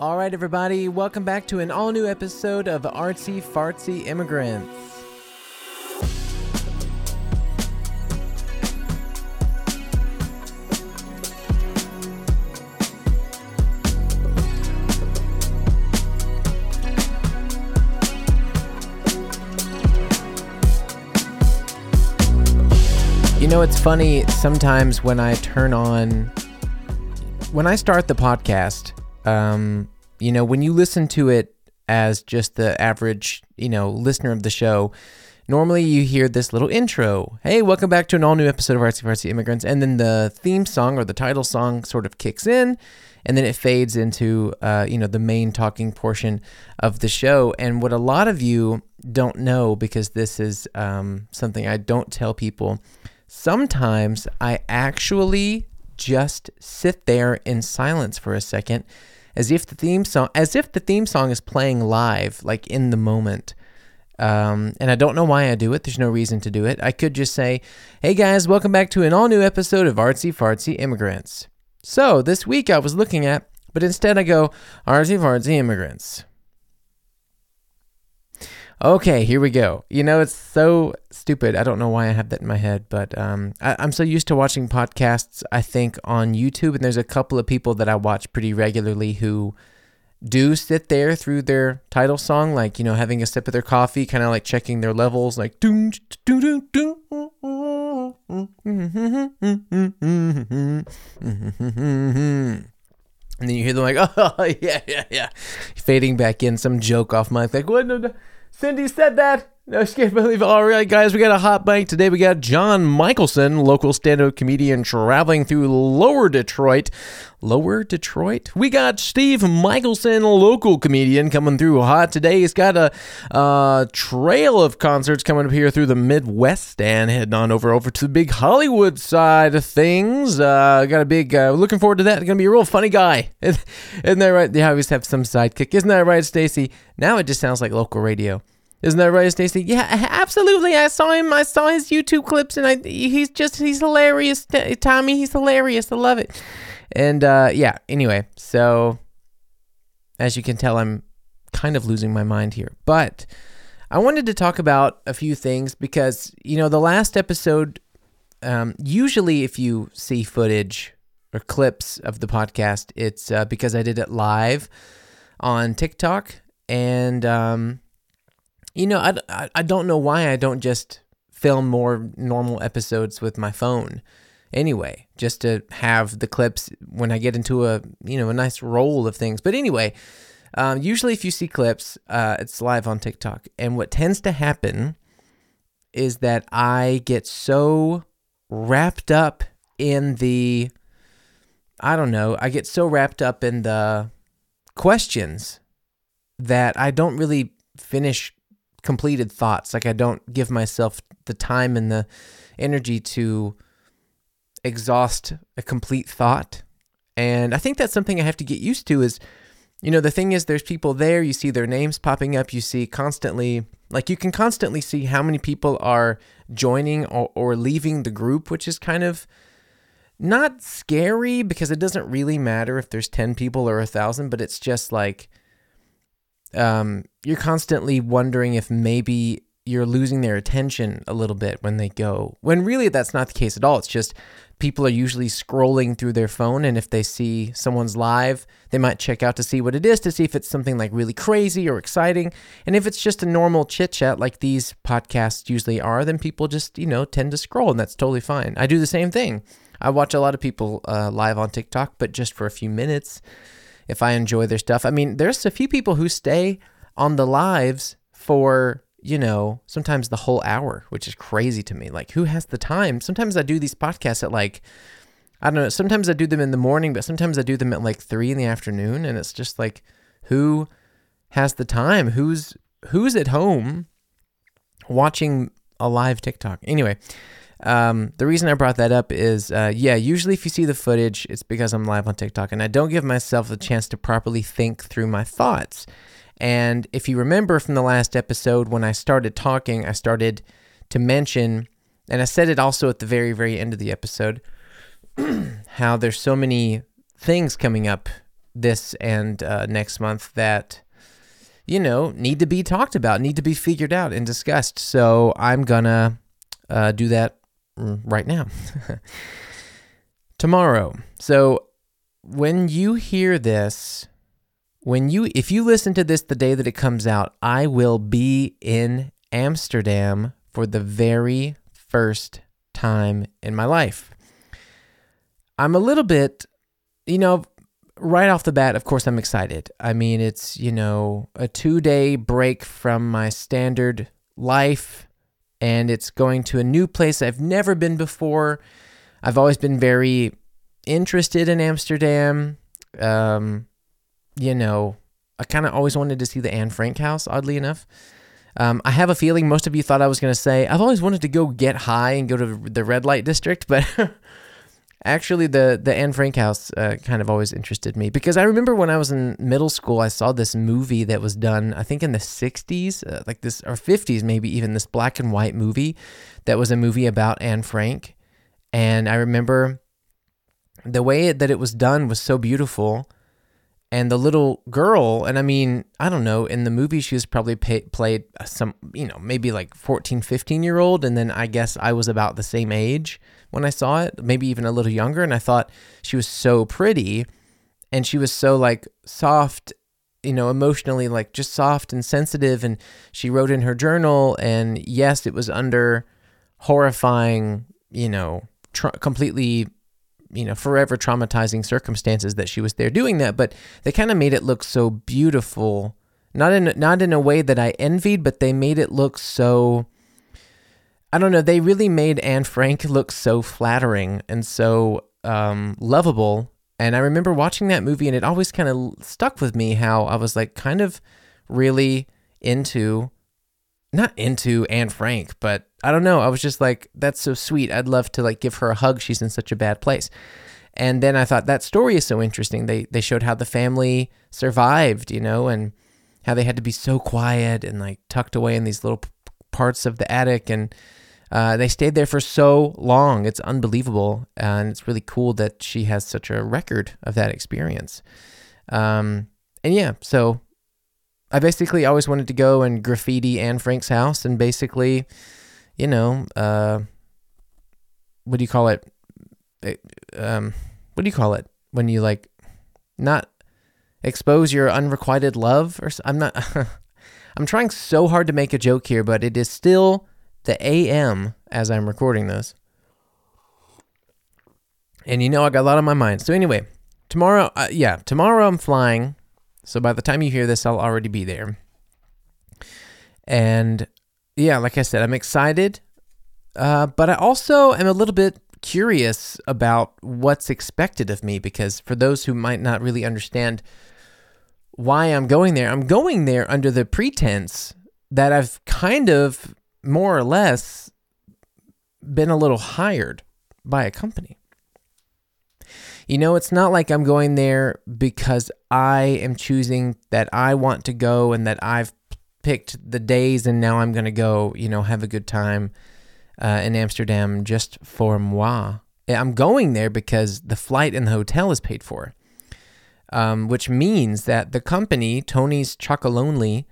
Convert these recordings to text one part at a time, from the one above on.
All right, everybody, welcome back to an all new episode of Artsy Fartsy Immigrants. You know, it's funny sometimes when I turn on, when I start the podcast, um, you know, when you listen to it as just the average, you know, listener of the show, normally you hear this little intro. Hey, welcome back to an all new episode of Artsy Fartsy Immigrants. And then the theme song or the title song sort of kicks in and then it fades into, uh, you know, the main talking portion of the show. And what a lot of you don't know, because this is um, something I don't tell people, sometimes I actually just sit there in silence for a second as if the theme song as if the theme song is playing live like in the moment um, and I don't know why I do it. There's no reason to do it. I could just say, "Hey guys, welcome back to an all-new episode of Artsy Fartsy Immigrants." So this week I was looking at, but instead I go Artsy Fartsy Immigrants. Okay, here we go. You know, it's so stupid. I don't know why I have that in my head, but um, I, I'm so used to watching podcasts, I think, on YouTube. And there's a couple of people that I watch pretty regularly who do sit there through their title song, like, you know, having a sip of their coffee, kind of like checking their levels, like, doom, doom, doom, doom. And then you hear them like, oh, yeah, yeah, yeah. Fading back in, some joke off mic, like, what? No, no. Cindy said that. No, can't believe. All right, guys, we got a hot mic today. We got John Michelson, local stand-up comedian traveling through Lower Detroit. Lower Detroit? We got Steve Michelson, local comedian, coming through hot today. He's got a uh, trail of concerts coming up here through the Midwest and heading on over over to the big Hollywood side of things. Uh, got a big, uh, looking forward to that. Gonna be a real funny guy. Isn't that right? They always have some sidekick. Isn't that right, Stacy? Now it just sounds like local radio. Isn't that right, Stacy? Yeah, absolutely. I saw him. I saw his YouTube clips, and I he's just he's hilarious. Tommy, he's hilarious. I love it. And uh, yeah. Anyway, so as you can tell, I'm kind of losing my mind here, but I wanted to talk about a few things because you know the last episode. Um, usually, if you see footage or clips of the podcast, it's uh, because I did it live on TikTok, and um, you know, I, I, don't know why I don't just film more normal episodes with my phone anyway, just to have the clips when I get into a, you know, a nice roll of things. But anyway, um, usually if you see clips, uh, it's live on TikTok. And what tends to happen is that I get so wrapped up in the, I don't know, I get so wrapped up in the questions that I don't really finish completed thoughts. Like I don't give myself the time and the energy to exhaust a complete thought. And I think that's something I have to get used to is you know the thing is there's people there you see their names popping up you see constantly like you can constantly see how many people are joining or, or leaving the group which is kind of not scary because it doesn't really matter if there's 10 people or a thousand but it's just like um, you're constantly wondering if maybe you're losing their attention a little bit when they go. When really that's not the case at all. It's just people are usually scrolling through their phone and if they see someone's live, they might check out to see what it is to see if it's something like really crazy or exciting. And if it's just a normal chit chat like these podcasts usually are, then people just, you know, tend to scroll and that's totally fine. I do the same thing. I watch a lot of people uh, live on TikTok, but just for a few minutes if I enjoy their stuff. I mean, there's a few people who stay on the lives for, you know, sometimes the whole hour, which is crazy to me. Like, who has the time? Sometimes I do these podcasts at like, I don't know, sometimes I do them in the morning, but sometimes I do them at like three in the afternoon. And it's just like, who has the time? Who's who's at home watching a live TikTok? Anyway, um, the reason I brought that up is, uh, yeah, usually if you see the footage, it's because I'm live on TikTok and I don't give myself the chance to properly think through my thoughts. And if you remember from the last episode, when I started talking, I started to mention, and I said it also at the very, very end of the episode, how there's so many things coming up this and uh, next month that you know need to be talked about, need to be figured out and discussed. So I'm gonna uh, do that right now. Tomorrow. So when you hear this, when you if you listen to this the day that it comes out, I will be in Amsterdam for the very first time in my life. I'm a little bit, you know, right off the bat, of course, I'm excited. I mean, it's, you know, a two day break from my standard life, and it's going to a new place I've never been before. I've always been very interested in Amsterdam. Um, you know, I kind of always wanted to see the Anne Frank house, oddly enough. Um, I have a feeling most of you thought I was going to say, I've always wanted to go get high and go to the red light district, but actually, the, the Anne Frank house uh, kind of always interested me because I remember when I was in middle school, I saw this movie that was done, I think in the 60s, uh, like this, or 50s, maybe even this black and white movie that was a movie about Anne Frank. And I remember the way that it was done was so beautiful and the little girl and i mean i don't know in the movie she was probably pay, played some you know maybe like 14 15 year old and then i guess i was about the same age when i saw it maybe even a little younger and i thought she was so pretty and she was so like soft you know emotionally like just soft and sensitive and she wrote in her journal and yes it was under horrifying you know completely you know forever traumatizing circumstances that she was there doing that but they kind of made it look so beautiful. Not in not in a way that I envied but they made it look so I don't know they really made Anne Frank look so flattering and so um, lovable. And I remember watching that movie and it always kind of stuck with me how I was like kind of really into not into Anne Frank, but I don't know. I was just like, that's so sweet. I'd love to like give her a hug. She's in such a bad place. And then I thought that story is so interesting. They they showed how the family survived, you know, and how they had to be so quiet and like tucked away in these little p- parts of the attic, and uh, they stayed there for so long. It's unbelievable, and it's really cool that she has such a record of that experience. Um, and yeah, so I basically always wanted to go and graffiti Anne Frank's house and basically, you know, uh, what do you call it? Um, what do you call it when you like not expose your unrequited love or I'm not I'm trying so hard to make a joke here, but it is still the AM as I'm recording this. And you know I got a lot on my mind. So anyway, tomorrow uh, yeah, tomorrow I'm flying so by the time you hear this, I'll already be there. And yeah, like I said, I'm excited, uh, but I also am a little bit curious about what's expected of me because for those who might not really understand why I'm going there, I'm going there under the pretense that I've kind of more or less been a little hired by a company. You know, it's not like I'm going there because I am choosing that I want to go and that I've picked the days and now I'm going to go, you know, have a good time uh, in Amsterdam just for moi. I'm going there because the flight and the hotel is paid for, um, which means that the company, Tony's Chocolonely,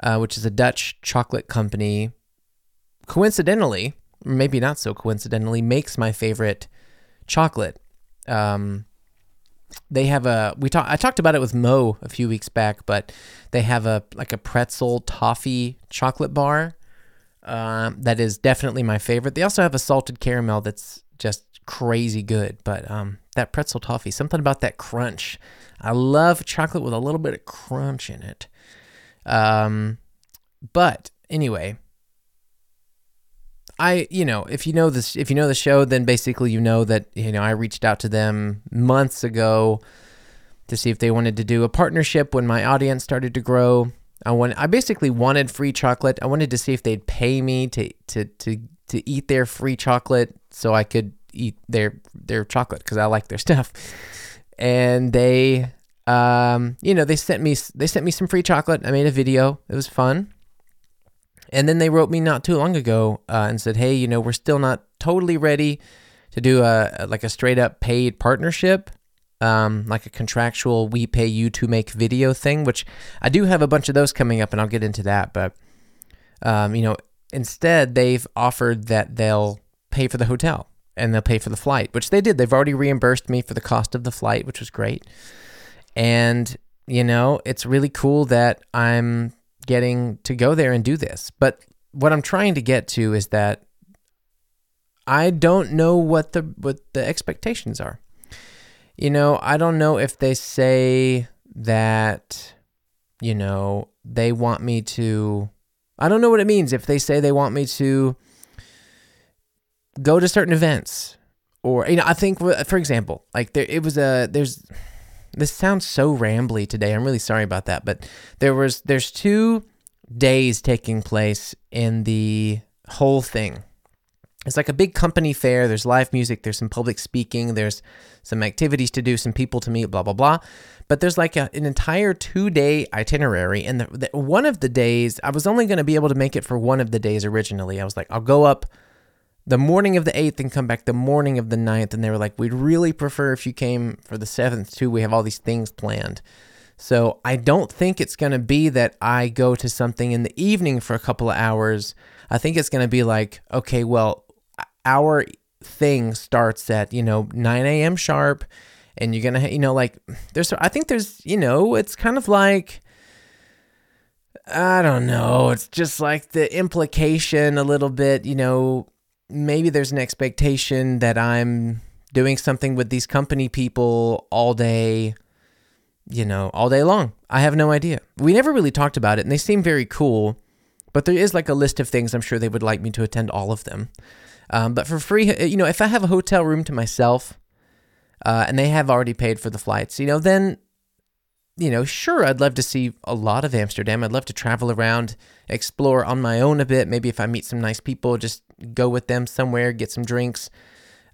uh, which is a Dutch chocolate company, coincidentally, maybe not so coincidentally, makes my favorite chocolate um, they have a we talked I talked about it with Mo a few weeks back, but they have a like a pretzel toffee chocolate bar um, that is definitely my favorite. They also have a salted caramel that's just crazy good, but um, that pretzel toffee, something about that crunch. I love chocolate with a little bit of crunch in it. Um, but anyway, I, you know, if you know this, if you know the show, then basically you know that you know I reached out to them months ago to see if they wanted to do a partnership when my audience started to grow. I want, I basically wanted free chocolate. I wanted to see if they'd pay me to to to to eat their free chocolate so I could eat their their chocolate because I like their stuff. And they, um, you know, they sent me they sent me some free chocolate. I made a video. It was fun. And then they wrote me not too long ago uh, and said, "Hey, you know, we're still not totally ready to do a like a straight up paid partnership, um, like a contractual we pay you to make video thing, which I do have a bunch of those coming up, and I'll get into that. But um, you know, instead they've offered that they'll pay for the hotel and they'll pay for the flight, which they did. They've already reimbursed me for the cost of the flight, which was great. And you know, it's really cool that I'm getting to go there and do this. But what I'm trying to get to is that I don't know what the what the expectations are. You know, I don't know if they say that you know, they want me to I don't know what it means if they say they want me to go to certain events or you know, I think for example, like there it was a there's this sounds so rambly today. I'm really sorry about that, but there was there's two days taking place in the whole thing. It's like a big company fair. There's live music, there's some public speaking, there's some activities to do, some people to meet, blah blah blah. But there's like a, an entire two day itinerary, and the, the, one of the days I was only going to be able to make it for one of the days originally. I was like, I'll go up the morning of the 8th and come back the morning of the 9th. And they were like, we'd really prefer if you came for the 7th too. We have all these things planned. So I don't think it's going to be that I go to something in the evening for a couple of hours. I think it's going to be like, okay, well, our thing starts at, you know, 9 a.m. sharp. And you're going to, you know, like, there's, I think there's, you know, it's kind of like, I don't know. It's just like the implication a little bit, you know, maybe there's an expectation that I'm doing something with these company people all day, you know, all day long. I have no idea. We never really talked about it, and they seem very cool, but there is like a list of things I'm sure they would like me to attend all of them. Um, but for free, you know, if I have a hotel room to myself uh, and they have already paid for the flights, you know, then you know, sure, I'd love to see a lot of Amsterdam. I'd love to travel around, explore on my own a bit. Maybe if I meet some nice people, just go with them somewhere, get some drinks.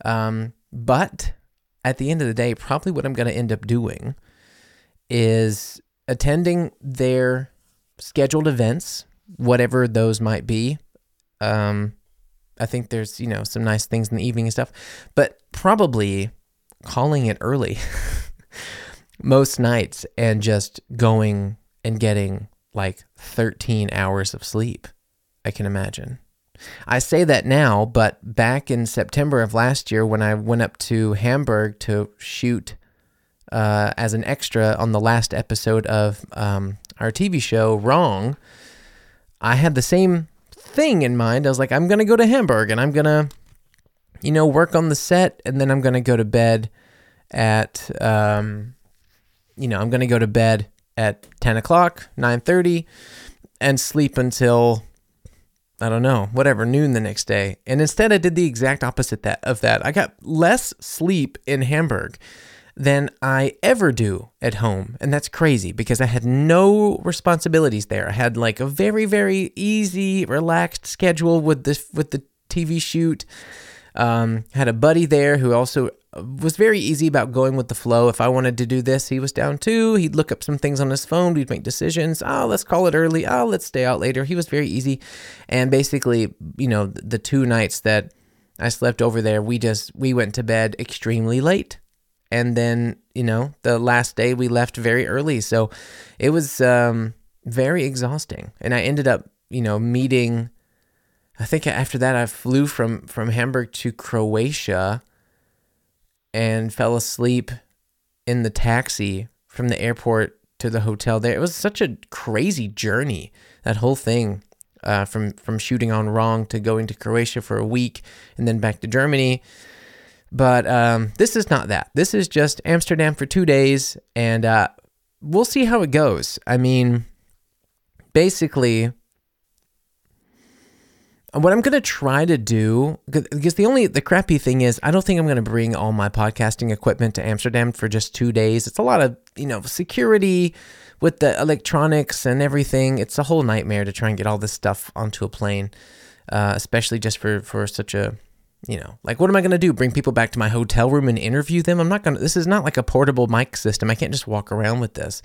Um, but at the end of the day, probably what I'm going to end up doing is attending their scheduled events, whatever those might be. Um, I think there's, you know, some nice things in the evening and stuff, but probably calling it early. most nights and just going and getting like 13 hours of sleep. I can imagine. I say that now, but back in September of last year, when I went up to Hamburg to shoot uh, as an extra on the last episode of um, our TV show, Wrong, I had the same thing in mind. I was like, I'm going to go to Hamburg and I'm going to, you know, work on the set and then I'm going to go to bed at um, you know, I'm going to go to bed at 10 o'clock, 9.30, and sleep until, I don't know, whatever, noon the next day. And instead, I did the exact opposite that, of that. I got less sleep in Hamburg than I ever do at home. And that's crazy because I had no responsibilities there. I had like a very, very easy, relaxed schedule with this with the TV shoot. Um, had a buddy there who also was very easy about going with the flow. If I wanted to do this, he was down too. He'd look up some things on his phone. We'd make decisions. Oh, let's call it early. Oh, let's stay out later. He was very easy. And basically, you know, the two nights that I slept over there, we just we went to bed extremely late. And then, you know, the last day we left very early. So it was um, very exhausting. And I ended up, you know, meeting I think after that I flew from from Hamburg to Croatia and fell asleep in the taxi from the airport to the hotel there. It was such a crazy journey, that whole thing. Uh, from from shooting on wrong to going to Croatia for a week and then back to Germany. But um, this is not that. This is just Amsterdam for two days, and uh, we'll see how it goes. I mean, basically, what I'm going to try to do, because the only, the crappy thing is, I don't think I'm going to bring all my podcasting equipment to Amsterdam for just two days. It's a lot of, you know, security with the electronics and everything. It's a whole nightmare to try and get all this stuff onto a plane, uh, especially just for, for such a, you know, like what am I going to do? Bring people back to my hotel room and interview them? I'm not to, this is not like a portable mic system. I can't just walk around with this.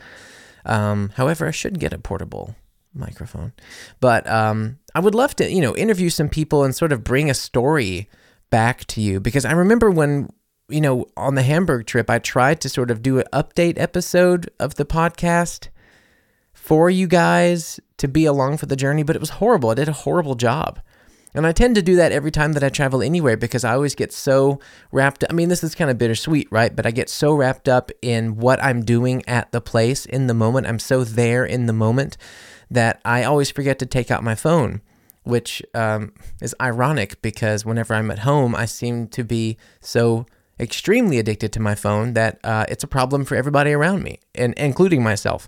Um, however, I should get a portable microphone. But um, I would love to, you know, interview some people and sort of bring a story back to you because I remember when you know, on the Hamburg trip, I tried to sort of do an update episode of the podcast for you guys to be along for the journey, but it was horrible. I did a horrible job. And I tend to do that every time that I travel anywhere because I always get so wrapped up I mean, this is kind of bittersweet, right? But I get so wrapped up in what I'm doing at the place in the moment. I'm so there in the moment that I always forget to take out my phone, which um, is ironic because whenever I'm at home, I seem to be so extremely addicted to my phone that uh, it's a problem for everybody around me, and including myself.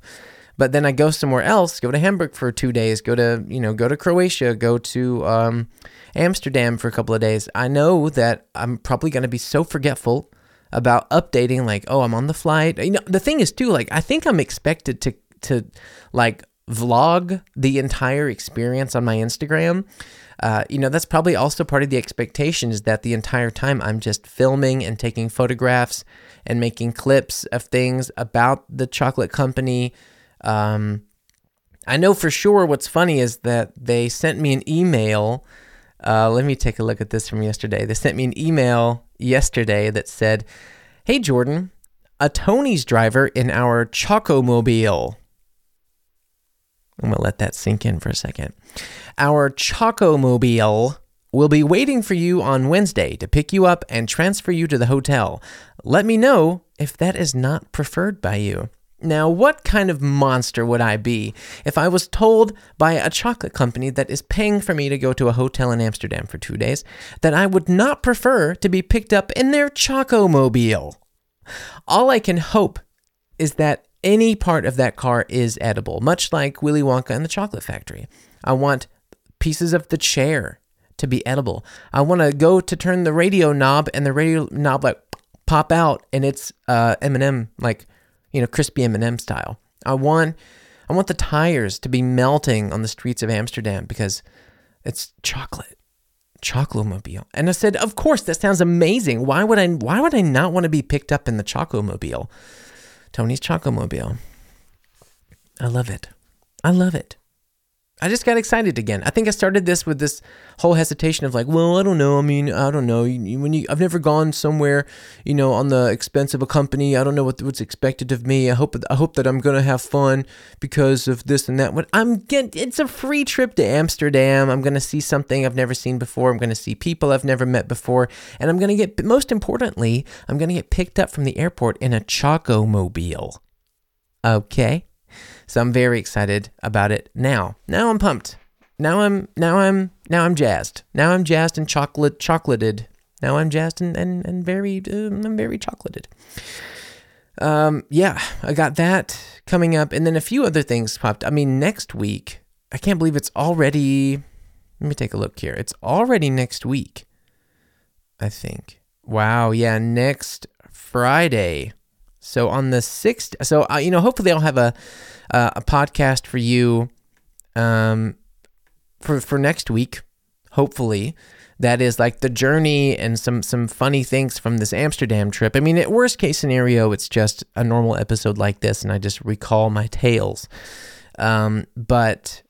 But then I go somewhere else, go to Hamburg for two days, go to you know go to Croatia, go to um, Amsterdam for a couple of days. I know that I'm probably going to be so forgetful about updating, like oh I'm on the flight. You know the thing is too, like I think I'm expected to to like vlog the entire experience on my Instagram. Uh, you know, that's probably also part of the expectation is that the entire time I'm just filming and taking photographs and making clips of things about the chocolate company, um, I know for sure what's funny is that they sent me an email. Uh, let me take a look at this from yesterday. They sent me an email yesterday that said, Hey, Jordan, a Tony's driver in our Chocomobile. I'm going to let that sink in for a second. Our Chocomobile will be waiting for you on Wednesday to pick you up and transfer you to the hotel. Let me know if that is not preferred by you. Now, what kind of monster would I be if I was told by a chocolate company that is paying for me to go to a hotel in Amsterdam for two days that I would not prefer to be picked up in their Chocomobile? All I can hope is that any part of that car is edible, much like Willy Wonka and the Chocolate Factory. I want pieces of the chair to be edible. I want to go to turn the radio knob and the radio knob like pop out and it's uh, M&M like you know, crispy M&M style. I want I want the tires to be melting on the streets of Amsterdam because it's chocolate. Chocomobile. And I said, "Of course, that sounds amazing. Why would I why would I not want to be picked up in the Chocomobile?" Tony's Chocomobile. I love it. I love it. I just got excited again. I think I started this with this whole hesitation of like, well, I don't know. I mean, I don't know. When you, I've never gone somewhere, you know, on the expense of a company. I don't know what what's expected of me. I hope I hope that I'm gonna have fun because of this and that. When I'm getting, it's a free trip to Amsterdam. I'm gonna see something I've never seen before. I'm gonna see people I've never met before, and I'm gonna get. Most importantly, I'm gonna get picked up from the airport in a Choco mobile. Okay. So I'm very excited about it now. Now I'm pumped. Now I'm now I'm now I'm jazzed. Now I'm jazzed and chocolate chocolated. Now I'm jazzed and and, and very uh, I'm very chocolated. Um yeah, I got that coming up and then a few other things popped. I mean next week, I can't believe it's already let me take a look here. It's already next week. I think. Wow, yeah, next Friday. So on the 6th, so uh, you know, hopefully I'll have a uh, a podcast for you um, for for next week. Hopefully, that is like the journey and some some funny things from this Amsterdam trip. I mean, at worst case scenario, it's just a normal episode like this, and I just recall my tales. Um, but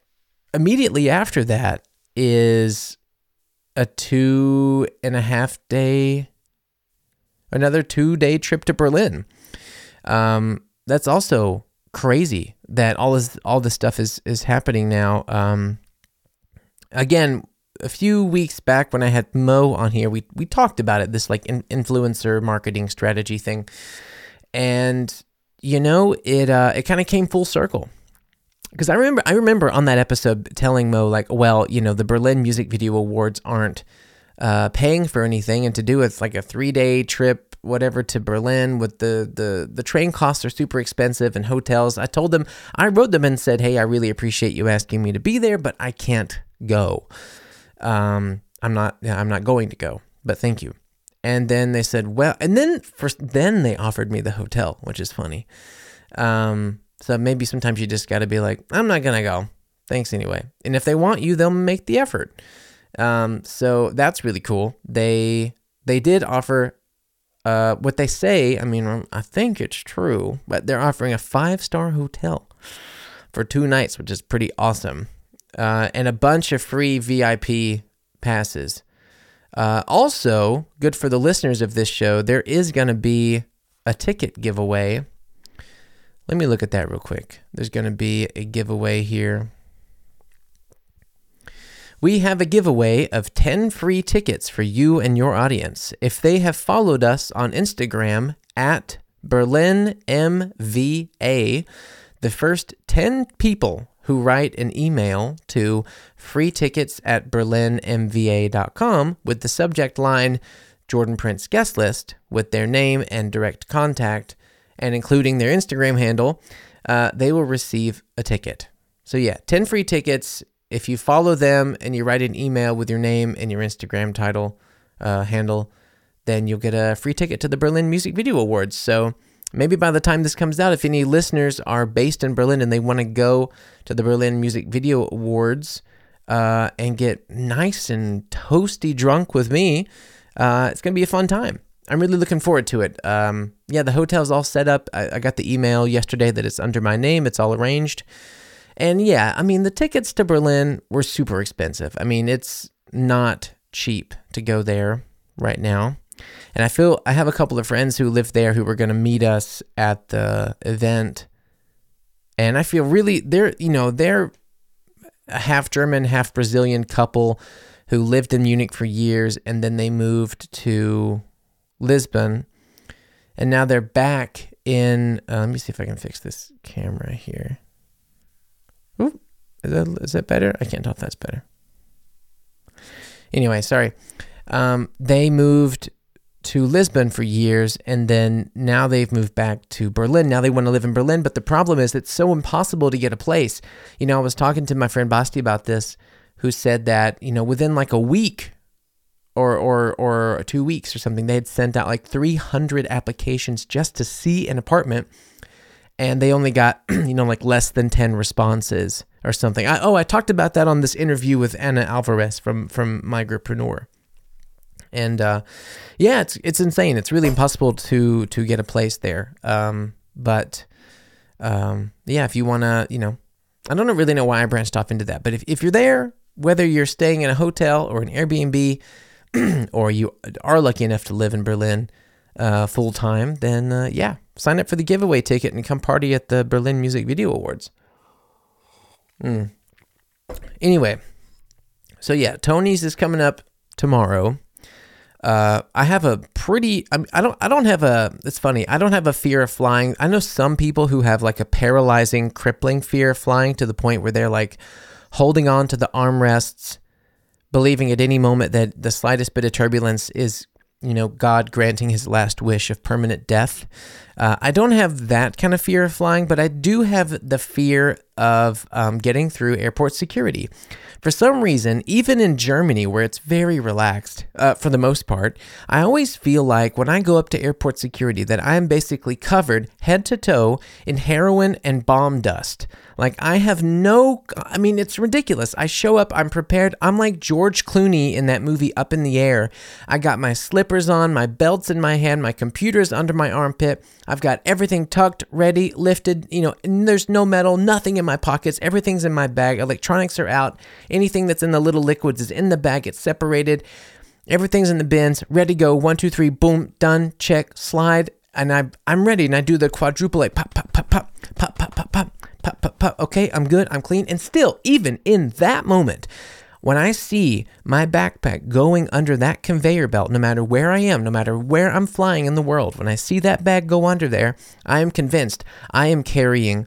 immediately after that is a two and a half day, another two day trip to Berlin. Um, that's also crazy that all this all this stuff is is happening now. Um, again, a few weeks back when I had Mo on here, we we talked about it. This like in, influencer marketing strategy thing, and you know it uh, it kind of came full circle because I remember I remember on that episode telling Mo like, well, you know, the Berlin Music Video Awards aren't uh, paying for anything, and to do it's like a three day trip whatever to Berlin with the, the the train costs are super expensive and hotels. I told them I wrote them and said, "Hey, I really appreciate you asking me to be there, but I can't go. Um, I'm not I'm not going to go, but thank you." And then they said, "Well," and then first then they offered me the hotel, which is funny. Um, so maybe sometimes you just got to be like, "I'm not gonna go. Thanks anyway." And if they want you, they'll make the effort. Um, so that's really cool. They they did offer uh, what they say, I mean, I think it's true, but they're offering a five star hotel for two nights, which is pretty awesome, uh, and a bunch of free VIP passes. Uh, also, good for the listeners of this show, there is going to be a ticket giveaway. Let me look at that real quick. There's going to be a giveaway here. We have a giveaway of 10 free tickets for you and your audience. If they have followed us on Instagram at Berlin MVA, the first 10 people who write an email to free tickets at berlinmva.com with the subject line Jordan Prince guest list with their name and direct contact and including their Instagram handle, uh, they will receive a ticket. So, yeah, 10 free tickets. If you follow them and you write an email with your name and your Instagram title uh, handle, then you'll get a free ticket to the Berlin Music Video Awards. So, maybe by the time this comes out, if any listeners are based in Berlin and they want to go to the Berlin Music Video Awards uh, and get nice and toasty drunk with me, uh, it's going to be a fun time. I'm really looking forward to it. Um, yeah, the hotel's all set up. I, I got the email yesterday that it's under my name, it's all arranged. And yeah, I mean, the tickets to Berlin were super expensive. I mean, it's not cheap to go there right now. And I feel I have a couple of friends who live there who were going to meet us at the event. And I feel really they're, you know, they're a half German, half Brazilian couple who lived in Munich for years and then they moved to Lisbon. And now they're back in uh, let me see if I can fix this camera here. Is that is that better? I can't tell if that's better. Anyway, sorry. Um, they moved to Lisbon for years, and then now they've moved back to Berlin. Now they want to live in Berlin, but the problem is it's so impossible to get a place. You know, I was talking to my friend Basti about this, who said that you know within like a week or or or two weeks or something, they had sent out like 300 applications just to see an apartment, and they only got you know like less than 10 responses or something. I, oh, I talked about that on this interview with Anna Alvarez from from Migrapreneur and uh, yeah, it's it's insane. It's really impossible to to get a place there. Um, but um, yeah, if you want to, you know, I don't really know why I branched off into that, but if if you're there, whether you're staying in a hotel or an Airbnb, or you are lucky enough to live in Berlin uh, full time, then uh, yeah, sign up for the giveaway ticket and come party at the Berlin Music Video Awards. Mm. Anyway, so yeah, Tony's is coming up tomorrow. Uh, I have a pretty. I, I don't. I don't have a. It's funny. I don't have a fear of flying. I know some people who have like a paralyzing, crippling fear of flying to the point where they're like holding on to the armrests, believing at any moment that the slightest bit of turbulence is, you know, God granting His last wish of permanent death. Uh, I don't have that kind of fear of flying, but I do have the fear of um, getting through airport security. For some reason, even in Germany, where it's very relaxed uh, for the most part, I always feel like when I go up to airport security that I am basically covered head to toe in heroin and bomb dust. Like I have no I mean it's ridiculous. I show up, I'm prepared. I'm like George Clooney in that movie Up in the Air. I got my slippers on, my belts in my hand, my computer's under my armpit. I've got everything tucked, ready, lifted, you know, there's no metal, nothing in my pockets. Everything's in my bag. Electronics are out. Anything that's in the little liquids is in the bag. It's separated. Everything's in the bins, ready to go. One, two, three, boom, done, check, slide. And I, I'm ready. And I do the quadruple A pop, pop, pop, pop, pop, pop, pop, pop pop, pop, pop. Okay, I'm good. I'm clean. And still, even in that moment, when I see my backpack going under that conveyor belt, no matter where I am, no matter where I'm flying in the world, when I see that bag go under there, I am convinced I am carrying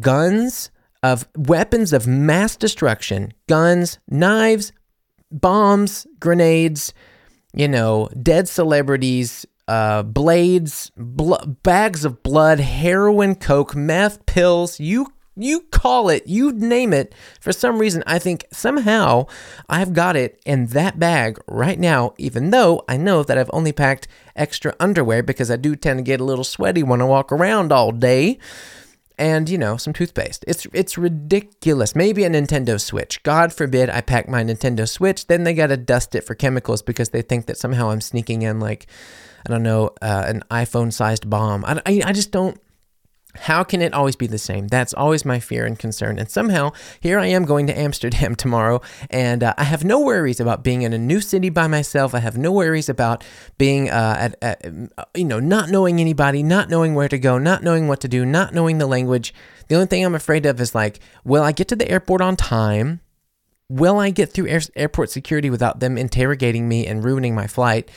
guns of weapons of mass destruction, guns, knives, bombs, grenades, you know, dead celebrities, uh, blades, bl- bags of blood, heroin, coke, meth, pills, you you call it, you name it. For some reason, I think somehow I've got it in that bag right now, even though I know that I've only packed extra underwear because I do tend to get a little sweaty when I walk around all day. And you know, some toothpaste. It's it's ridiculous. Maybe a Nintendo Switch. God forbid I pack my Nintendo Switch. Then they gotta dust it for chemicals because they think that somehow I'm sneaking in like, I don't know, uh, an iPhone-sized bomb. I, I, I just don't How can it always be the same? That's always my fear and concern. And somehow, here I am going to Amsterdam tomorrow, and uh, I have no worries about being in a new city by myself. I have no worries about being, uh, at, at, you know, not knowing anybody, not knowing where to go, not knowing what to do, not knowing the language. The only thing I'm afraid of is like, will I get to the airport on time? Will I get through air- airport security without them interrogating me and ruining my flight?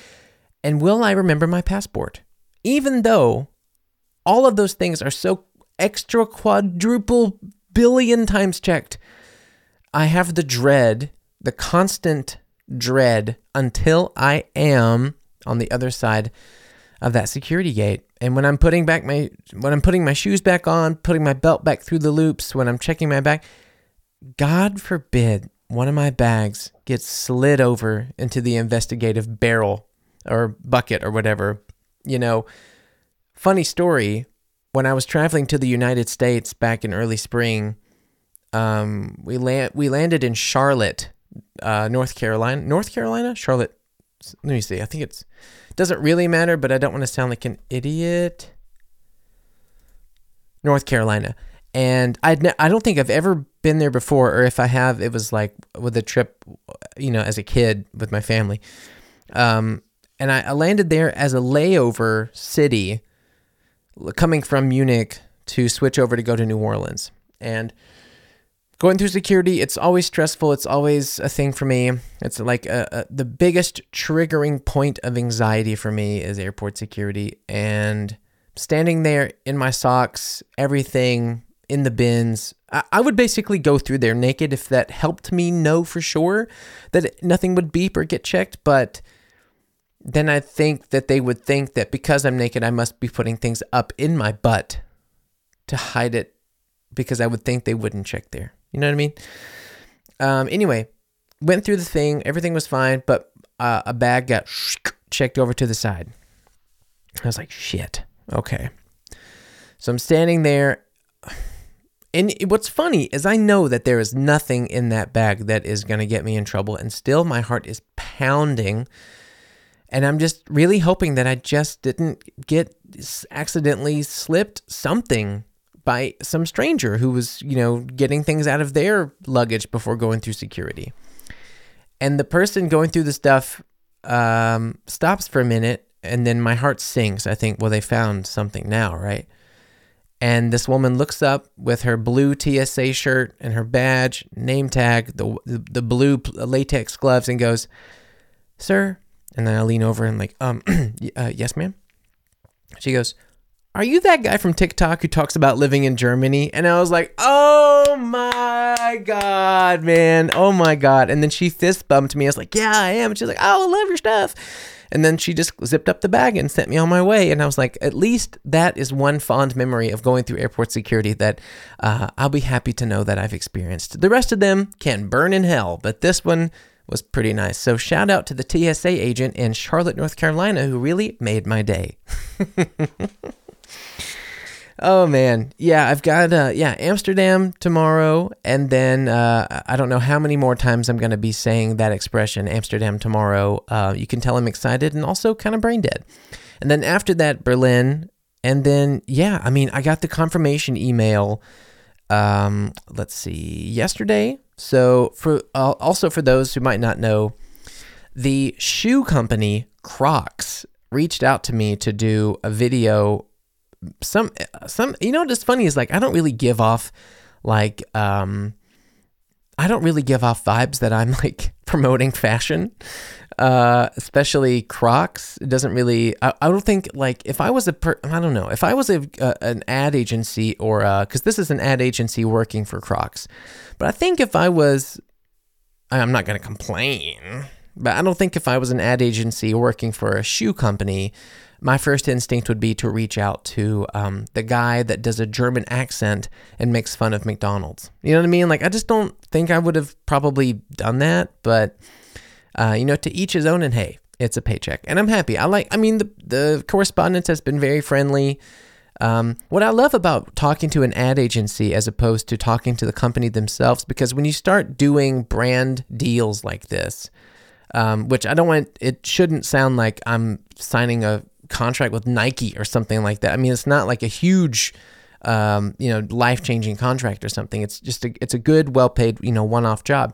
And will I remember my passport? Even though all of those things are so extra quadruple billion times checked. I have the dread, the constant dread until I am on the other side of that security gate. And when I'm putting back my when I'm putting my shoes back on, putting my belt back through the loops, when I'm checking my bag, God forbid one of my bags gets slid over into the investigative barrel or bucket or whatever. You know, funny story when I was traveling to the United States back in early spring, um, we land we landed in Charlotte, uh, North Carolina. North Carolina, Charlotte. Let me see. I think it's doesn't really matter, but I don't want to sound like an idiot. North Carolina, and I ne- I don't think I've ever been there before, or if I have, it was like with a trip, you know, as a kid with my family. Um, and I, I landed there as a layover city coming from Munich to switch over to go to New Orleans. And going through security, it's always stressful. It's always a thing for me. It's like a, a, the biggest triggering point of anxiety for me is airport security. And standing there in my socks, everything in the bins, I, I would basically go through there naked if that helped me know for sure that nothing would beep or get checked. But then I think that they would think that because I'm naked, I must be putting things up in my butt to hide it because I would think they wouldn't check there. You know what I mean? Um, anyway, went through the thing, everything was fine, but uh, a bag got checked over to the side. I was like, shit, okay. So I'm standing there. And what's funny is I know that there is nothing in that bag that is going to get me in trouble. And still, my heart is pounding and I'm just really hoping that I just didn't get accidentally slipped something by some stranger who was, you know, getting things out of their luggage before going through security. And the person going through the stuff um, stops for a minute, and then my heart sinks. I think, well, they found something now, right? And this woman looks up with her blue TSA shirt and her badge, name tag, the the, the blue latex gloves, and goes, "Sir, and then I lean over and like, um, uh, yes, ma'am. She goes, are you that guy from TikTok who talks about living in Germany? And I was like, oh my God, man. Oh my God. And then she fist bumped me. I was like, yeah, I am. She's like, oh, I love your stuff. And then she just zipped up the bag and sent me on my way. And I was like, at least that is one fond memory of going through airport security that uh, I'll be happy to know that I've experienced. The rest of them can burn in hell, but this one was pretty nice. So shout out to the TSA agent in Charlotte, North Carolina, who really made my day. oh man, yeah, I've got uh, yeah Amsterdam tomorrow, and then uh, I don't know how many more times I'm going to be saying that expression, Amsterdam tomorrow. Uh, you can tell I'm excited and also kind of brain dead. And then after that, Berlin, and then yeah, I mean, I got the confirmation email. Um, let's see, yesterday so, for uh, also for those who might not know, the shoe company Crocs reached out to me to do a video. Some some you know what's funny is like I don't really give off like um I don't really give off vibes that I'm like promoting fashion uh, especially Crocs. It doesn't really. I, I don't think like if I was a per, I don't know if I was a, an ad agency or because this is an ad agency working for Crocs, but I think if I was, I'm not gonna complain, but I don't think if I was an ad agency working for a shoe company. My first instinct would be to reach out to um, the guy that does a German accent and makes fun of McDonald's. You know what I mean? Like, I just don't think I would have probably done that, but uh, you know, to each his own, and hey, it's a paycheck, and I'm happy. I like. I mean, the the correspondence has been very friendly. Um, what I love about talking to an ad agency as opposed to talking to the company themselves, because when you start doing brand deals like this, um, which I don't want, it shouldn't sound like I'm signing a contract with Nike or something like that. I mean, it's not like a huge um, you know, life changing contract or something. It's just a, it's a good, well paid, you know, one off job.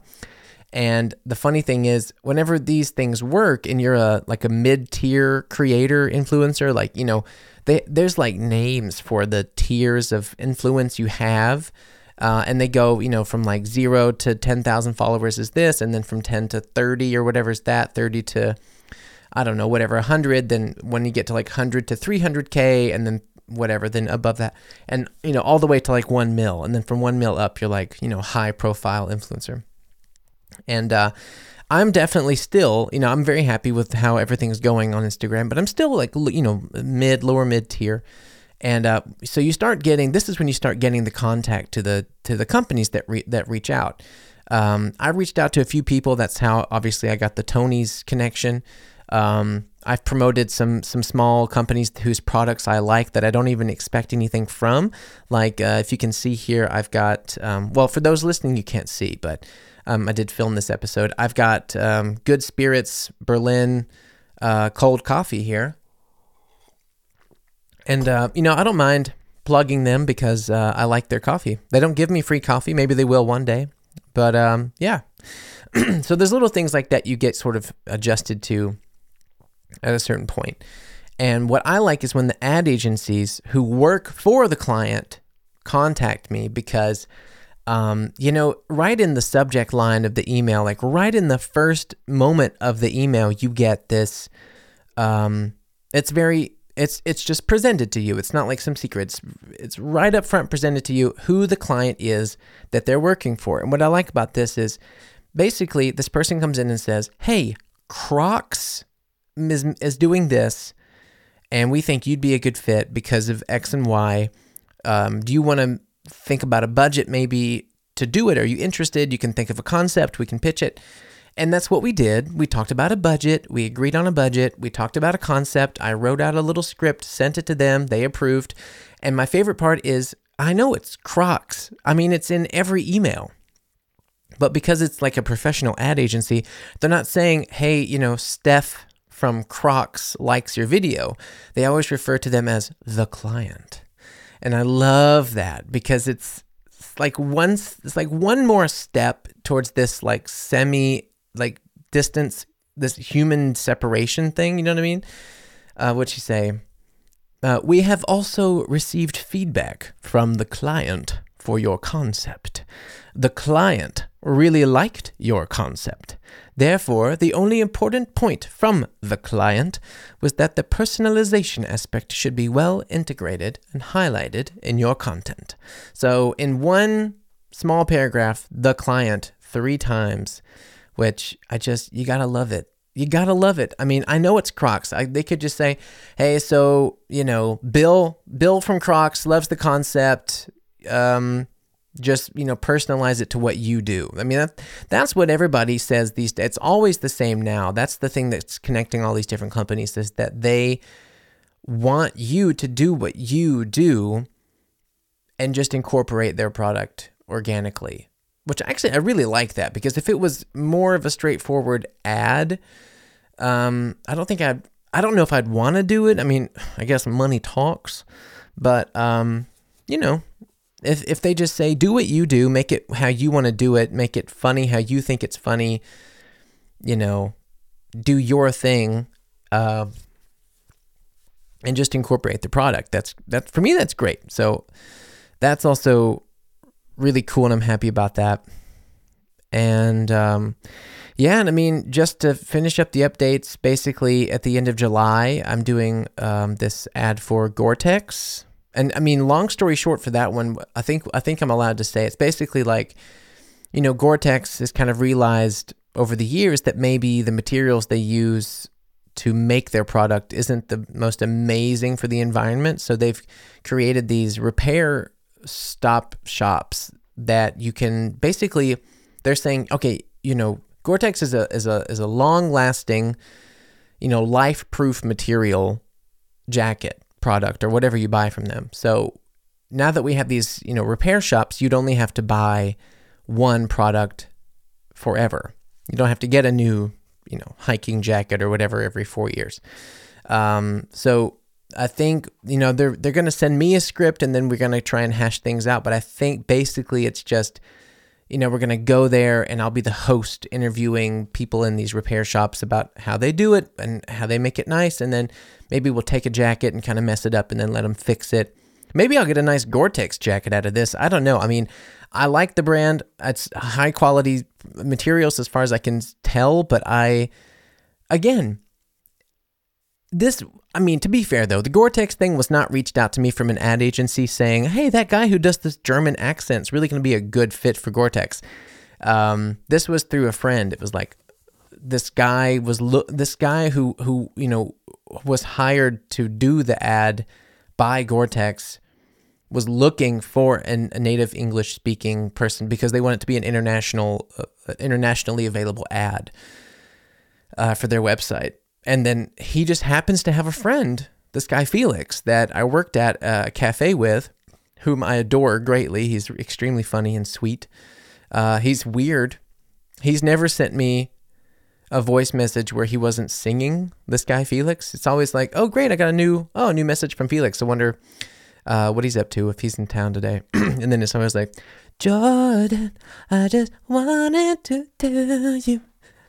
And the funny thing is, whenever these things work, and you're a like a mid tier creator influencer, like you know, they, there's like names for the tiers of influence you have. Uh, and they go, you know, from like zero to 10,000 followers is this, and then from 10 to 30 or whatever is that, 30 to, I don't know, whatever, 100. Then when you get to like 100 to 300K, and then whatever, then above that, and, you know, all the way to like one mil. And then from one mil up, you're like, you know, high profile influencer. And, uh, I'm definitely still, you know, I'm very happy with how everything's going on Instagram, but I'm still like, you know, mid, lower mid tier. And uh, so you start getting this is when you start getting the contact to the to the companies that re- that reach out. Um, I reached out to a few people. That's how obviously I got the Tony's connection. Um, I've promoted some some small companies whose products I like that I don't even expect anything from. Like uh, if you can see here, I've got um, well for those listening you can't see, but um, I did film this episode. I've got um, Good Spirits Berlin uh, cold coffee here. And, uh, you know, I don't mind plugging them because uh, I like their coffee. They don't give me free coffee. Maybe they will one day. But um, yeah. so there's little things like that you get sort of adjusted to at a certain point. And what I like is when the ad agencies who work for the client contact me because um, you know, right in the subject line of the email, like right in the first moment of the email, you get this. Um, it's very, it's it's just presented to you. It's not like some secrets. It's, it's right up front presented to you who the client is that they're working for. And what I like about this is, basically, this person comes in and says, "Hey, Crocs is is doing this, and we think you'd be a good fit because of X and Y." Um, do you want to think about a budget maybe to do it. Are you interested? You can think of a concept, we can pitch it. And that's what we did. We talked about a budget. We agreed on a budget. We talked about a concept. I wrote out a little script, sent it to them. They approved. And my favorite part is I know it's Crocs. I mean, it's in every email. But because it's like a professional ad agency, they're not saying, hey, you know, Steph from Crocs likes your video. They always refer to them as the client. And I love that because it's, it's like one it's like one more step towards this like semi like distance this human separation thing, you know what I mean? Uh, what you say? Uh, we have also received feedback from the client for your concept. The client really liked your concept. Therefore, the only important point from the client was that the personalization aspect should be well integrated and highlighted in your content. So, in one small paragraph, the client three times, which I just, you gotta love it. You gotta love it. I mean, I know it's Crocs. I, they could just say, "Hey, so you know, Bill, Bill from Crocs loves the concept. Um, just you know personalize it to what you do. I mean that, that's what everybody says these days it's always the same now. That's the thing that's connecting all these different companies is that they want you to do what you do and just incorporate their product organically which actually i really like that because if it was more of a straightforward ad um i don't think i'd i don't know if i'd want to do it. I mean i guess money talks but um you know if if they just say do what you do, make it how you want to do it, make it funny how you think it's funny, you know, do your thing, uh, and just incorporate the product. That's that for me. That's great. So that's also really cool, and I'm happy about that. And um, yeah, and I mean, just to finish up the updates, basically at the end of July, I'm doing um, this ad for Gore-Tex and I mean, long story short, for that one, I think I think I'm allowed to say it's basically like, you know, Gore-Tex has kind of realized over the years that maybe the materials they use to make their product isn't the most amazing for the environment. So they've created these repair stop shops that you can basically. They're saying, okay, you know, Gore-Tex is a is a is a long lasting, you know, life proof material jacket product or whatever you buy from them. So now that we have these, you know, repair shops, you'd only have to buy one product forever. You don't have to get a new, you know, hiking jacket or whatever every four years. Um, so I think you know they're they're going to send me a script and then we're going to try and hash things out. But I think basically it's just you know we're going to go there and I'll be the host interviewing people in these repair shops about how they do it and how they make it nice, and then maybe we'll take a jacket and kind of mess it up and then let them fix it. Maybe I'll get a nice Gore-Tex jacket out of this. I don't know. I mean, I like the brand. It's high quality materials as far as I can tell, but I again this I mean, to be fair though, the Gore-Tex thing was not reached out to me from an ad agency saying, "Hey, that guy who does this German accent is really going to be a good fit for Gore-Tex." Um, this was through a friend. It was like this guy was lo- this guy who who you know was hired to do the ad by Gore-Tex was looking for an, a native English speaking person because they want it to be an international uh, internationally available ad uh, for their website and then he just happens to have a friend, this guy Felix, that I worked at a cafe with, whom I adore greatly. He's extremely funny and sweet. Uh, he's weird. He's never sent me a voice message where he wasn't singing. This guy Felix. It's always like, oh great, I got a new oh a new message from Felix. I wonder uh, what he's up to if he's in town today. and then it's always like, Jordan, I just wanted to tell you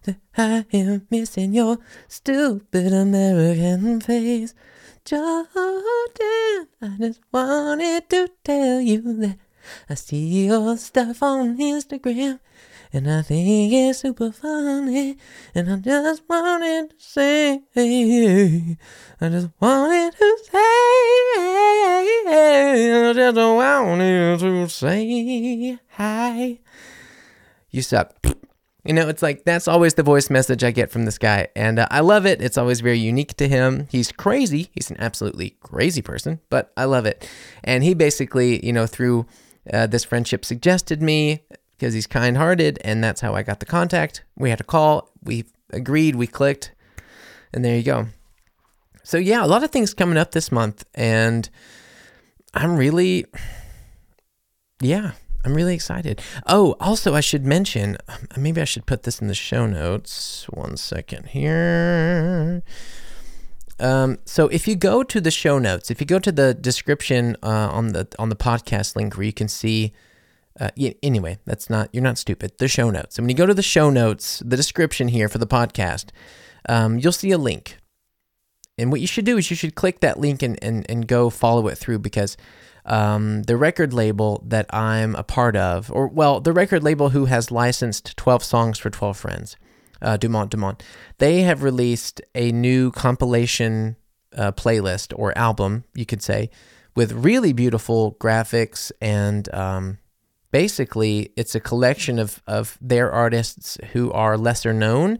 that I am missing your stupid American face. Jordan, I just wanted to tell you that I see your stuff on Instagram and I think it's super funny. And I just wanted to say, I just wanted to say, I just wanted to say hi. You suck. You know, it's like that's always the voice message I get from this guy. And uh, I love it. It's always very unique to him. He's crazy. He's an absolutely crazy person, but I love it. And he basically, you know, through uh, this friendship suggested me because he's kind hearted. And that's how I got the contact. We had a call. We agreed. We clicked. And there you go. So, yeah, a lot of things coming up this month. And I'm really, yeah, I'm really excited. Oh, also, I should mention, maybe I should put this in the show notes. One second here. Um, so if you go to the show notes, if you go to the description uh, on the on the podcast link where you can see. Uh, yeah, anyway, that's not you're not stupid. The show notes. And when you go to the show notes, the description here for the podcast, um, you'll see a link. And what you should do is you should click that link and, and, and go follow it through because um, the record label that I'm a part of, or well, the record label who has licensed 12 songs for 12 friends, uh, Dumont Dumont, they have released a new compilation uh, playlist or album, you could say, with really beautiful graphics and um, basically it's a collection of, of their artists who are lesser known,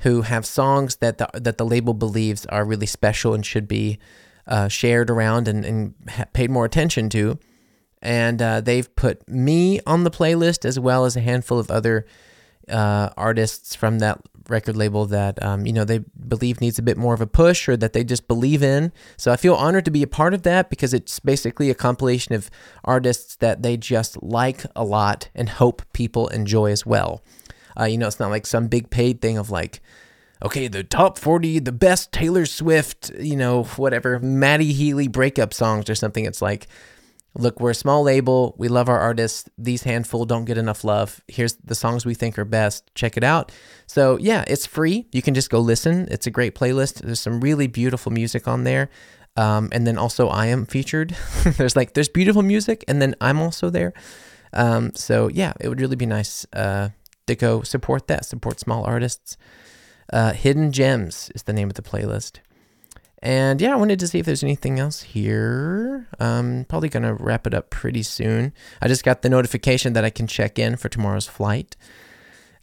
who have songs that the, that the label believes are really special and should be uh, shared around and, and paid more attention to. And uh, they've put me on the playlist as well as a handful of other uh, artists from that record label that um, you know they believe needs a bit more of a push or that they just believe in. So I feel honored to be a part of that because it's basically a compilation of artists that they just like a lot and hope people enjoy as well. Uh, you know, it's not like some big paid thing of like okay, the top 40, the best Taylor Swift, you know, whatever, Matty Healy breakup songs or something. It's like, look, we're a small label. We love our artists. These handful don't get enough love. Here's the songs we think are best. Check it out. So, yeah, it's free. You can just go listen. It's a great playlist. There's some really beautiful music on there. Um, and then also, I am featured. there's like, there's beautiful music, and then I'm also there. Um, so, yeah, it would really be nice uh, to go support that, support small artists. Uh, Hidden Gems is the name of the playlist. And yeah, I wanted to see if there's anything else here. Um, probably gonna wrap it up pretty soon. I just got the notification that I can check in for tomorrow's flight.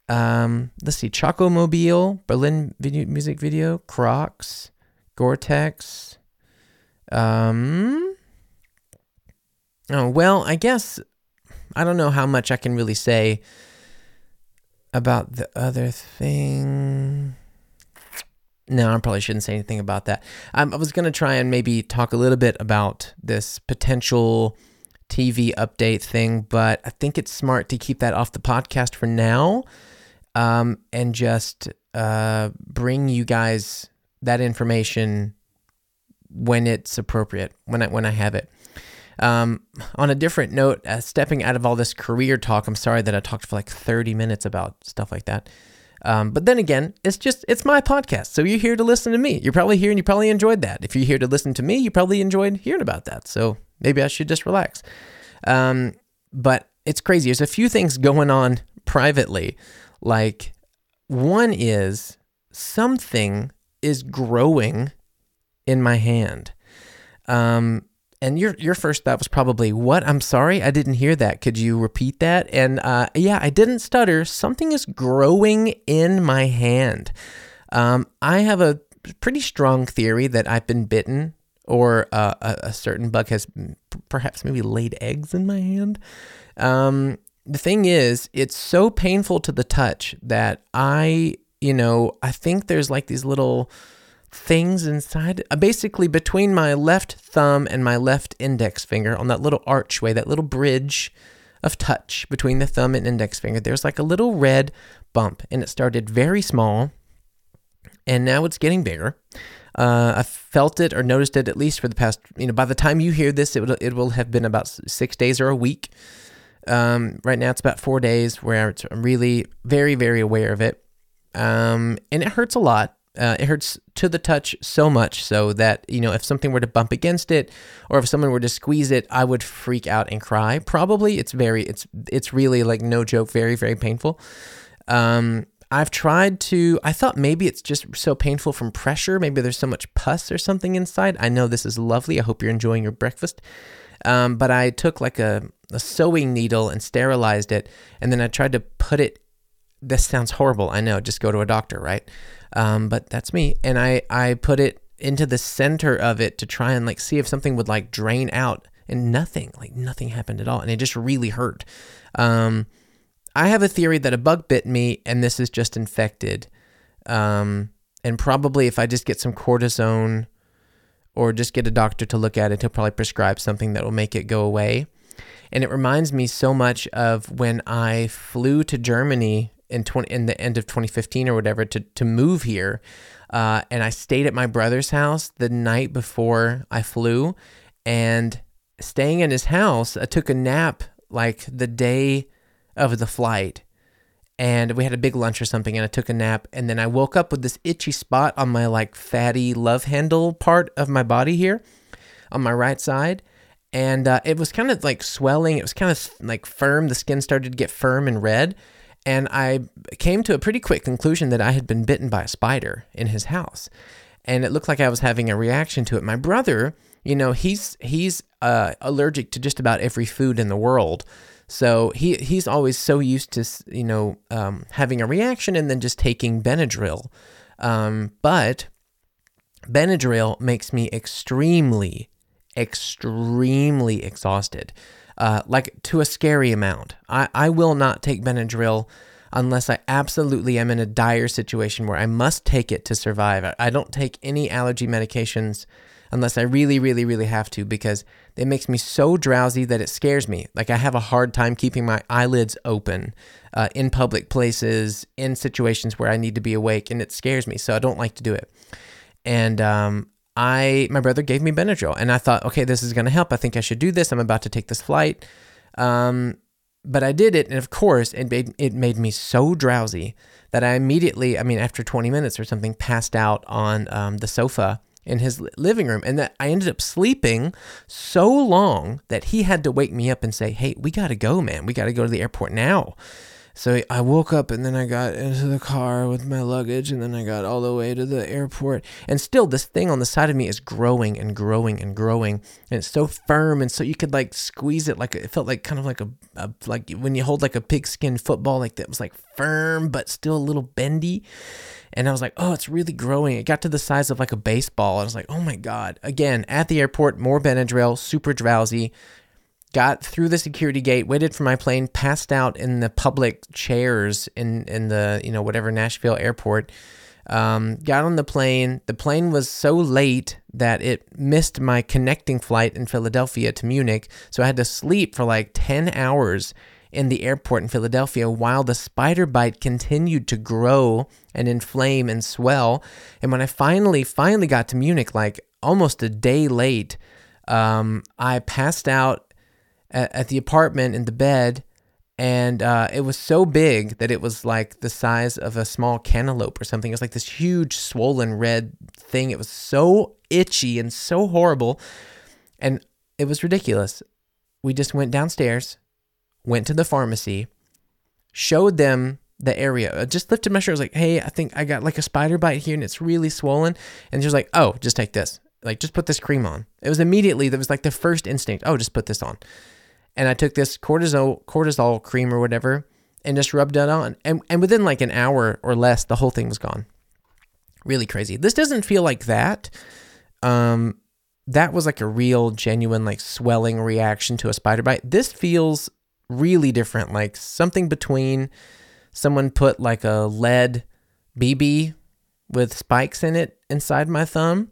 Um, let's see, Chocomobile, Berlin video, music video, Crocs, Gore-Tex. Um, oh well, I guess I don't know how much I can really say about the other thing. No, I probably shouldn't say anything about that. Um, I was going to try and maybe talk a little bit about this potential TV update thing, but I think it's smart to keep that off the podcast for now um, and just uh, bring you guys that information when it's appropriate, when I when I have it. Um, on a different note, uh, stepping out of all this career talk, I'm sorry that I talked for like 30 minutes about stuff like that. Um, but then again, it's just it's my podcast, so you're here to listen to me. You're probably here and you probably enjoyed that. If you're here to listen to me, you probably enjoyed hearing about that. So maybe I should just relax. Um, but it's crazy. There's a few things going on privately. Like one is something is growing in my hand. Um, and your your first thought was probably what? I'm sorry i didn't hear that. Could you repeat that? And uh, yeah i didn't stutter. Something is growing in my hand. Um, i have a pretty strong theory that i've been bitten or uh, a, a, certain bug has perhaps maybe laid eggs in my hand. Um, the thing is it's so painful to the touch that i you know i think there's like these little things inside. Uh, basically, between my left thumb and my left index finger, on that little archway, that little bridge of touch between the thumb and index finger, there's like a little red bump, and it started very small, and now it's getting bigger. Uh, I felt it or noticed it at least for the past, you know, by the time you hear this, it will, it will have been about six days or a week. Um, right now, it's about four days where I'm really very, very aware of it. Um, and it hurts a lot. Uh, it hurts to the touch so much so that you know if something were to bump against it or if someone were to squeeze it i would freak out and cry. Probably it's very it's it's really like no joke very very painful. Um i've tried to i thought maybe it's just so painful from pressure. Maybe there's so much pus or something inside. I know this is lovely. I hope you're enjoying your breakfast. Um, but i took like a, a sewing needle and sterilized it and then i tried to put it this sounds horrible i know just go to a doctor right um, but that's me. And I, I put it into the center of it to try and like see if something would like drain out and nothing, like nothing happened at all. And it just really hurt. Um, I have a theory that a bug bit me and this is just infected. Um, and probably if I just get some cortisone or just get a doctor to look at it, he'll probably prescribe something that will make it go away. And it reminds me so much of when I flew to Germany in 20, in the end of 2015 or whatever to to move here. Uh, and I stayed at my brother's house the night before I flew, and staying in his house, I took a nap like the day of the flight. And we had a big lunch or something, and I took a nap. And then I woke up with this itchy spot on my like fatty love handle part of my body here on my right side and uh, it was kind of like swelling. It was kind of like firm. The skin started to get firm and red. And I came to a pretty quick conclusion that I had been bitten by a spider in his house. And it looked like I was having a reaction to it. My brother, you know, he's he's uh, allergic to just about every food in the world. So he he's always so used to you know um, having a reaction and then just taking Benadryl. Um, but Benadryl makes me extremely, extremely exhausted uh, like to a scary amount. I, I will not take Benadryl unless I absolutely am in a dire situation where I must take it to survive. I, I don't take any allergy medications unless I really, really, really have to because it makes me so drowsy that it scares me. Like I have a hard time keeping my eyelids open uh, in public places, in situations where I need to be awake, and it scares me. So I don't like to do it. And um, I my brother gave me Benadryl, and I thought, okay, this is going to help. I think I should do this. I'm about to take this flight, um, but I did it, and of course, it made it made me so drowsy that I immediately, I mean, after 20 minutes or something, passed out on um, the sofa in his living room, and that I ended up sleeping so long that he had to wake me up and say, "Hey, we got to go, man. We got to go to the airport now." So I woke up and then I got into the car with my luggage and then I got all the way to the airport. And still, this thing on the side of me is growing and growing and growing. And it's so firm. And so you could like squeeze it like it felt like kind of like a, a like when you hold like a pigskin football, like that was like firm but still a little bendy. And I was like, oh, it's really growing. It got to the size of like a baseball. I was like, oh my God. Again, at the airport, more Benadryl, super drowsy got through the security gate, waited for my plane, passed out in the public chairs in in the you know whatever Nashville airport. Um, got on the plane. The plane was so late that it missed my connecting flight in Philadelphia to Munich, so I had to sleep for like ten hours in the airport in Philadelphia while the spider bite continued to grow and inflame and swell. And when I finally, finally got to Munich, like almost a day late, um, I passed out at, at, the apartment in the bed. And uh, it was so big that it was like the size of a small cantaloupe or something. It was like this huge, swollen red thing. It was so itchy and so horrible. And it was ridiculous. We just went downstairs went to the pharmacy, showed them the area, uh, just lifted my shirt. I was like, hey, I think I got like a spider bite here and it's really swollen. And she was like, oh, just take this. Like, just put this cream on. It was immediately, that was like the first instinct. Oh, just put this on. And I took this cortisol, cortisol cream or whatever and just rubbed it on. And, and within like an hour or less, the whole thing was gone. Really crazy. This doesn't feel like that. Um, that was like a real, genuine, like swelling reaction to a spider bite. This feels really different, like something between someone put like a lead BB with spikes in it inside my thumb,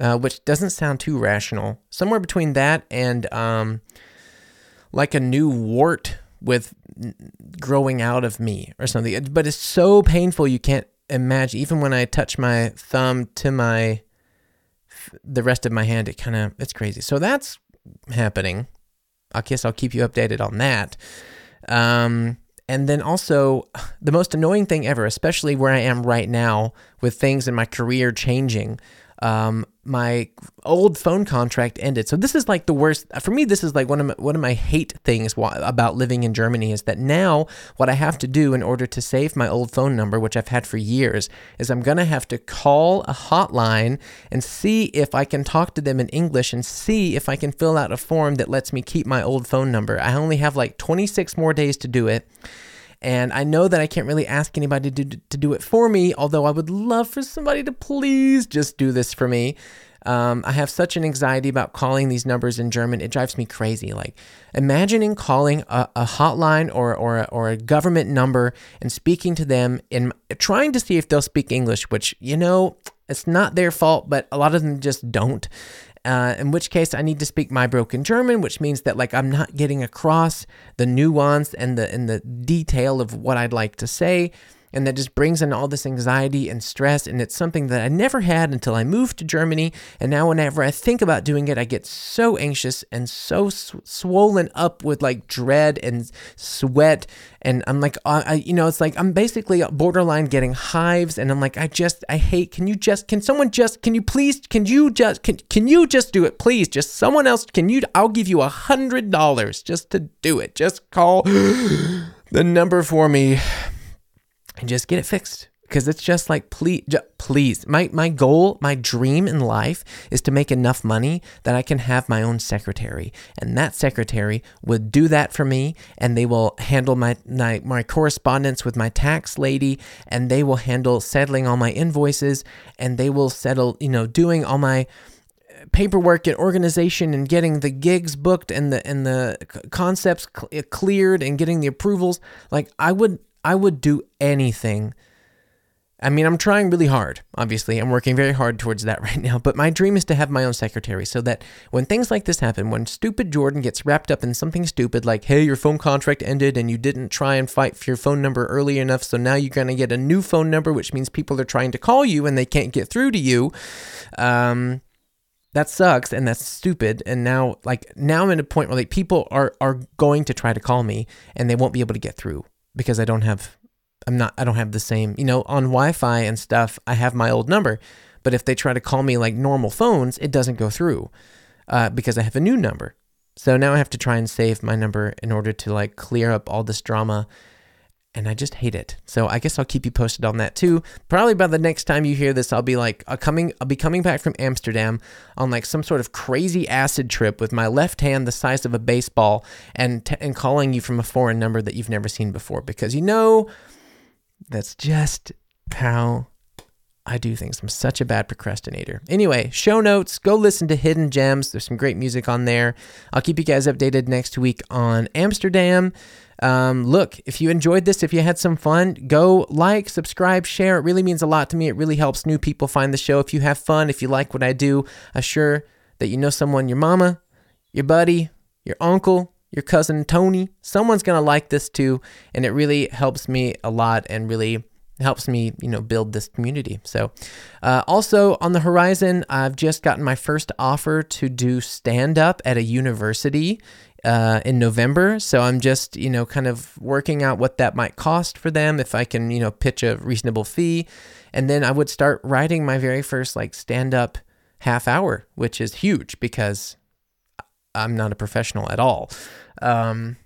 uh, which doesn't sound too rational. Somewhere between that and um, like a new wart with growing out of me or something. But it's so painful you can't imagine. Even when I touch my thumb to my the rest of my hand, it kind of it's crazy. So that's happening. I guess I'll keep you updated on that. Um, and then also, the most annoying thing ever, especially where I am right now with things in my career changing, um, my old phone contract ended. So this is like the worst for me. This is like one of my, one of my hate things about living in Germany is that now what I have to do in order to save my old phone number, which I've had for years, is I'm gonna have to call a hotline and see if I can talk to them in English and see if I can fill out a form that lets me keep my old phone number. I only have like 26 more days to do it. And I know that I can't really ask anybody to, to do it for me, although I would love for somebody to please just do this for me. Um, I have such an anxiety about calling these numbers in German. It drives me crazy. Like imagining calling a, a hotline or, or, a, or a government number and speaking to them and trying to see if they'll speak English, which, you know, it's not their fault, but a lot of them just don't. Uh, in which case I need to speak my broken German, which means that like I'm not getting across the nuance and the and the detail of what I'd like to say and that just brings in all this anxiety and stress. And it's something that I never had until I moved to Germany. And now, whenever I think about doing it, I get so anxious and so sw- swollen up with like dread and sweat. And I'm like, uh, I, you know, it's like I'm basically borderline getting hives. And I'm like, I just, I hate. Can you just, can someone just, can you please, can you just, can, can you just do it, please? Just someone else, can you, I'll give you a hundred dollars just to do it. Just call the number for me and just get it fixed. Because it's just like please please my my goal my dream in life is to make enough money that I can have my own secretary. And that secretary would do that for me and they will handle my my, my correspondence with my tax lady and they will handle settling all my invoices and they will settle you know doing all my uh, paperwork and organization and getting the gigs booked and the and the concepts cleared and getting the approvals. Like I would I would do anything. I mean, I'm trying really hard, obviously. I'm working very hard towards that right now. But my dream is to have my own secretary so that when things like this happen, when stupid Jordan gets wrapped up in something stupid like, hey, your phone contract ended and you didn't try and fight for your phone number early enough, so now you're going to get a new phone number, which means people are trying to call you and they can't get through to you. Um, that sucks and that's stupid and now like now i'm at a point where like people are are going to try to call me and they won't be able to get through because I don't have I'm not I don't have the same, you know, on Wi-Fi and stuff, I have my old number, but if they try to call me like normal phones, it doesn't go through. Uh, because I have a new number. So now I have to try and save my number in order to like clear up all this drama and I just hate it. So I guess I'll keep you posted on that too. Probably by the next time you hear this, I'll be like I'll coming I'll be coming back from Amsterdam on like some sort of crazy acid trip with my left hand the size of a baseball and t- and calling you from a foreign number that you've never seen before because you know that's just how I do things. I'm such a bad procrastinator. Anyway, show notes, go listen to Hidden Gems. There's some great music on there. I'll keep you guys updated next week on Amsterdam. Um, look, if you enjoyed this, if you had some fun, go like, subscribe, share. It really means a lot to me. It really helps new people find the show. If you have fun, if you like what I do, assure that you know someone, your mama, your buddy, your uncle, your cousin Tony. Someone's going to like this too. And it really helps me a lot and really helps me, you know, build this community. So, uh, also on the horizon, I've just gotten my first offer to do stand up at a university uh, in November. So I'm just, you know, kind of working out what that might cost for them if I can, you know, pitch a reasonable fee. And then I would start writing my very first like stand up half hour, which is huge because I'm not a professional at all. Um,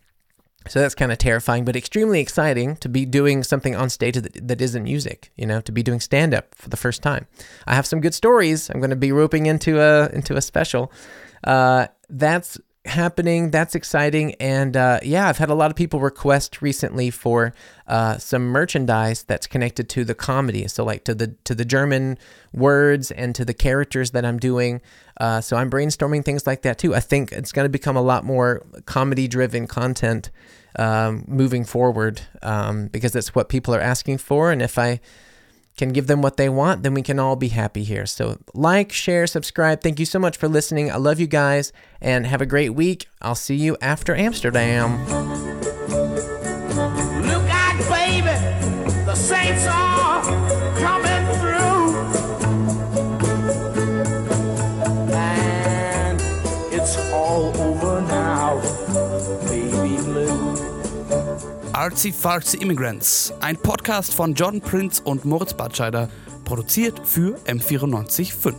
so that's kind of terrifying, but extremely exciting to be doing something on stage that, that isn't music. You know, to be doing stand up for the first time. I have some good stories. I'm going to be roping into a into a special. Uh, that's happening. That's exciting. And uh, yeah, I've had a lot of people request recently for uh, some merchandise that's connected to the comedy. So like to the to the German words and to the characters that I'm doing. Uh, so I'm brainstorming things like that too. I think it's going to become a lot more comedy driven content um, moving forward um, because that's what people are asking for. And if I can give them what they want, then we can all be happy here. So, like, share, subscribe. Thank you so much for listening. I love you guys and have a great week. I'll see you after Amsterdam. Artsy Fartsy Immigrants, ein Podcast von John Prince und Moritz Batscheider, produziert für M945.